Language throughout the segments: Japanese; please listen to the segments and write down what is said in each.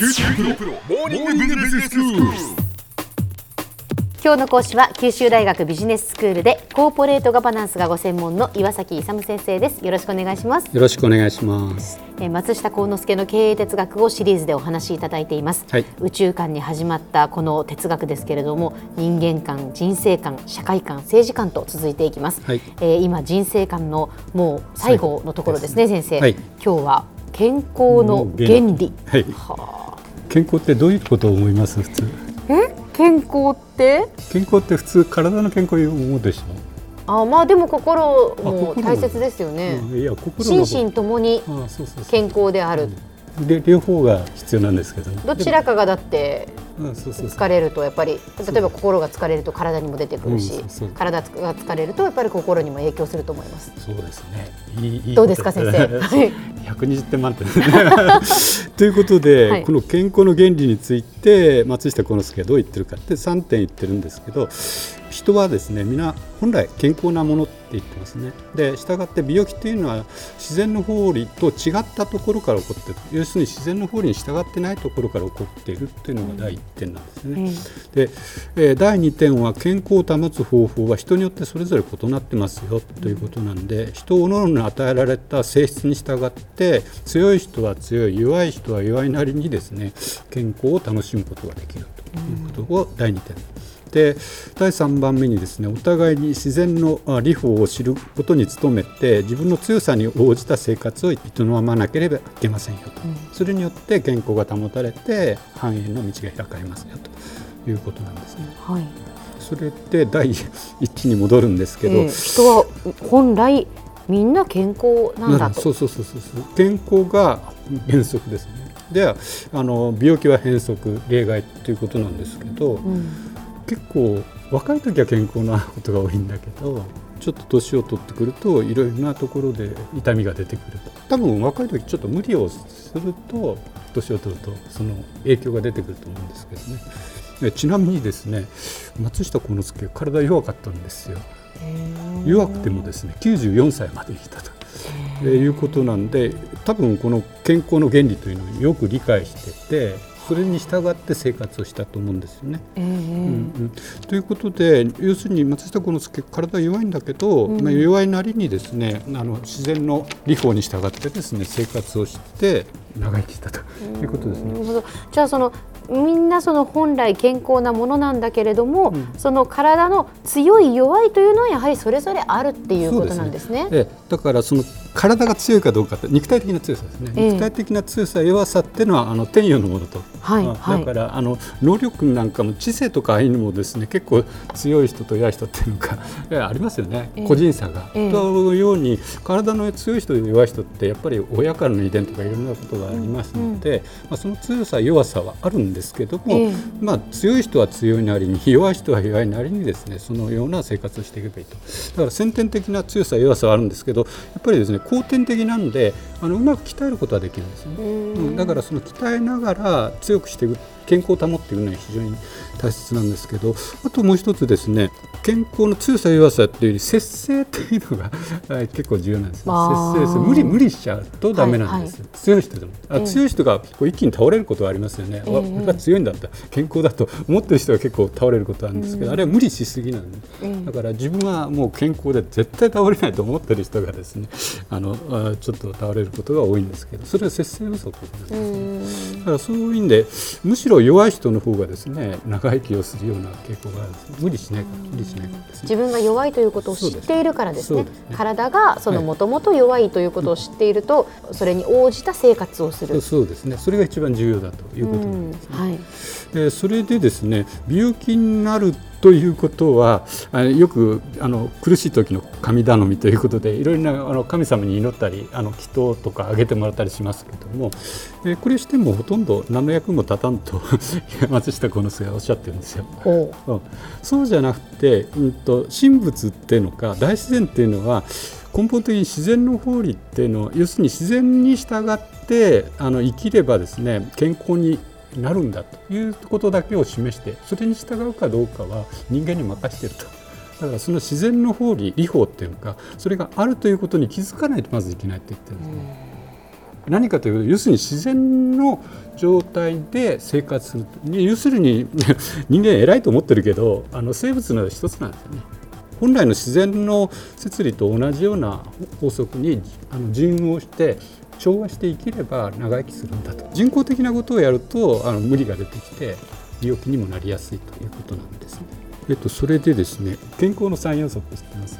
九州大学モーニングビジネススクール。今日の講師は九州大学ビジネススクールでコーポレートガバナンスがご専門の岩崎勇先生です。よろしくお願いします。よろしくお願いします。えー松下幸之助の経営哲学をシリーズでお話しいただいています、はい。宇宙観に始まったこの哲学ですけれども人間観人生観社会観政治観と続いていきます、はい。えー今人生観のもう最後のところですね先生、はい。今日は健康の原理。はい。健康ってどういうことを思います？普通？え？健康って？健康って普通体の健康を思うでしあまあでも心あも。心大切ですよょ。ね、うんいや心の心身ともに。健康である、で両方が必要なんですけどね。どちらかがだって。疲れるとやっぱり例えば心が疲れると体にも出てくるし、体が疲れるとやっぱり心にも影響すると思います。そうですね。いいいいどうですか先生？はい120点満点。ということで、はいこの健康の原理について松下幸之助はどう言ってるかって3点言ってるんですけど人はですね皆本来健康なものって言ってますねで従って病気っていうのは自然の法理と違ったところから起こっている要するに自然の法理に従ってないところから起こっているっていうのが第1点なんですね。で、えー第2点は健康を保つ方法は人によってそれぞれ異なってますよということなんで人を各々に与えられた性質に従って強い人は強い弱い人は弱いなりにですね健康を楽しむことができるということを第2点。で第3番目にですねお互いに自然のあ理法を知ることに努めて自分の強さに応じた生活を営まなければいけませんよと、それによって健康が保たれて繁栄の道が開かれますよということなんですね。はい。それで第一に戻るんですけど、えー人は本来みんな健康なんだと。そうそうそうそうそう健康が原則ですね。ではあの病気は変則例外ということなんですけど、うん結構若い時は健康なことが多いんだけどちょっと年を取ってくるといろいろなところで痛みが出てくると。多分若い時ちょっと無理をすると年を取るとその影響が出てくると思うんですけどね。でちなみにですね松下幸之助体弱かったんですよ。弱くてもですね94歳まで生きたと。えーいうことなんで多分この健康の原理というのをよく理解しててそれに従って生活をしたと思うんですよね。えーうんうん。ということで要するに松下幸之助体は弱いんだけど、まあ、弱いなりにですねあの自然の理法に従ってですね生活をして長生きしたということですね。じゃあそのみんなその本来健康なものなんだけれども、その体の強い弱いというのはやはりそれぞれあるっていうことなんですね。ええ。だからその体が強いかどうかって肉体的な強さですね、ええ。肉体的な強さ弱さっていうのはあの天与のものと、あはいはい。だからあの能力なんかも知性とかああいうのもですね結構強い人と弱い人っていうのがええ ありますよね、ええ。個人差が。ええ。というように体の強い人と弱い人ってやっぱり親からの遺伝とかいろんなことがありますので、まあ、その強さ弱さはあるんですけども、ええ。まあ、強い人は強いなりに弱い人は弱いなりにですねそのような生活をしていけばいいと。だから先天的な強さ弱さはあるんですけどやっぱりですね後天的なんであのうまく鍛えることはできるんですよね、うん。だからその鍛えながら強くしていく健康を保っていくのは非常に大切なんですけどあともう一つですね健康の強さ弱さっていうより節制というのが はい結構重要なんです節制です。無理無理しちゃうとダメなんです。よ、強い人でも。あ、ええ。強い人が一気に倒れることはありますよね、ええ。わ俺が強いんだった。健康だと思ってる人が結構倒れることあるんですけど、あれは無理しすぎなんで、ええ。だから自分はもう健康で絶対倒れないと思ってる人がですねあのあちょっと倒れることが多いんですけどそれは節制不足なんですね、だからそういう意味でむしろ弱い人の方がですね長生きをするような傾向があるんです。無理しないから無理しないね。自分が弱いということを知っているからですね。ね体がそのはい。もともと弱いということを知っていると、それに応じた生活をする。そうですね。それが一番重要だということなんうんですね、はい。でそれでですね病気になるということはあよくあの苦しい時の神頼みということでいろいろなあの神様に祈ったりあの祈祷とかあげてもらったりしますけども、えこれしてもほとんど何の役も立たんと 松下幸之助がおっしゃってるんですよ。ほうんそうじゃなくて、うん、と神仏っていうのか大自然っていうのは根本的に自然の法理っていうのを要するに自然に従ってあの生きればですね健康になるんだということだけを示してそれに従うかどうかは人間に任していると。だからその自然の法理理法っていうのかそれがあるということに気づかないとまずいけないって言ってるんですね。何かというと要するに自然の状態で生活する要するに 人間偉いと思ってるけどあの生物の一つなんですよね。本来の自然の摂理と同じような法則にあの順応して調和して生きれば長生きするんだと。人工的なことをやるとあの無理が出てきて病気にもなりやすいということなんですね。えっと、それでですね健康の3要素って知ってます？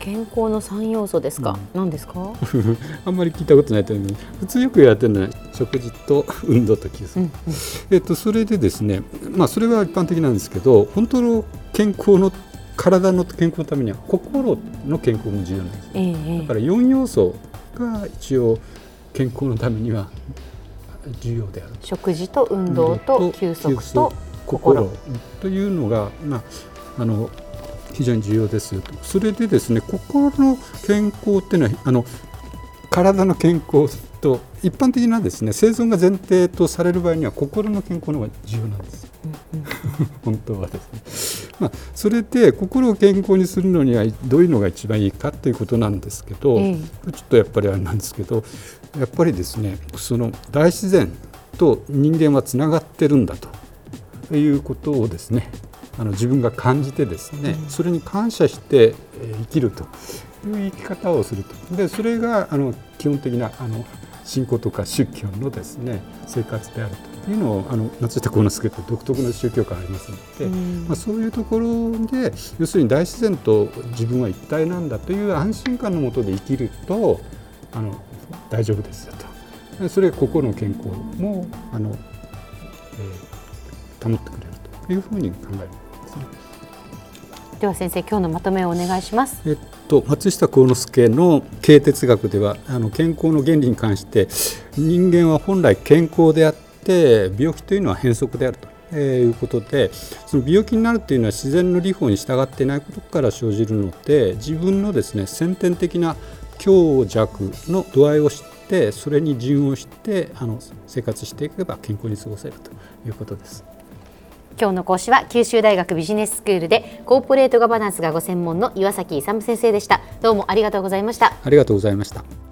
健康の三要素ですか、うん、何ですか？あんまり聞いたことないと思う普通よくやってるのは食事と 運動と休息、うんうん、えっと、それでですねまあそれは一般的なんですけど本当の健康の体の健康のためには心の健康も重要なんです、えー、だから4要素が一応健康のためには重要である。食事と運動と休息と心。というのが、まあ、あの非常に重要ですよと。それでですね心の健康っていうのはあの体の健康と一般的なですね生存が前提とされる場合には心の健康の方が重要なんです。本当はですね、まあ、それで心を健康にするのにはどういうのが一番いいかということなんですけど、ちょっとやっぱりあれなんですけどやっぱりですねその大自然と人間はつながってるんだということをですねあの自分が感じてですね、うん、それに感謝して生きるという生き方をすると。でそれがあの基本的なあの信仰とか宗教のですね生活であるというのをあの松下幸之助って独特の宗教観ありますので、うん、まあ、そういうところで要するに大自然と自分は一体なんだという安心感のもとで生きるとあの大丈夫ですよとそれ心の健康もあの、えー、保ってくれるというふうに考える。では先生今日のまとめをお願いします。えっと松下幸之助の経営哲学ではあの健康の原理に関して人間は本来健康であって病気というのは変則であると。えー、いうことでその病気になるというのは自然の理法に従っていないことから生じるので自分のですね先天的な強弱の度合いを知ってそれに順応してあの生活していけば健康に過ごせるということです。今日の講師は九州大学ビジネススクールでコーポレートガバナンスがご専門の岩崎勇先生でしたどうもありがとうございましたありがとうございました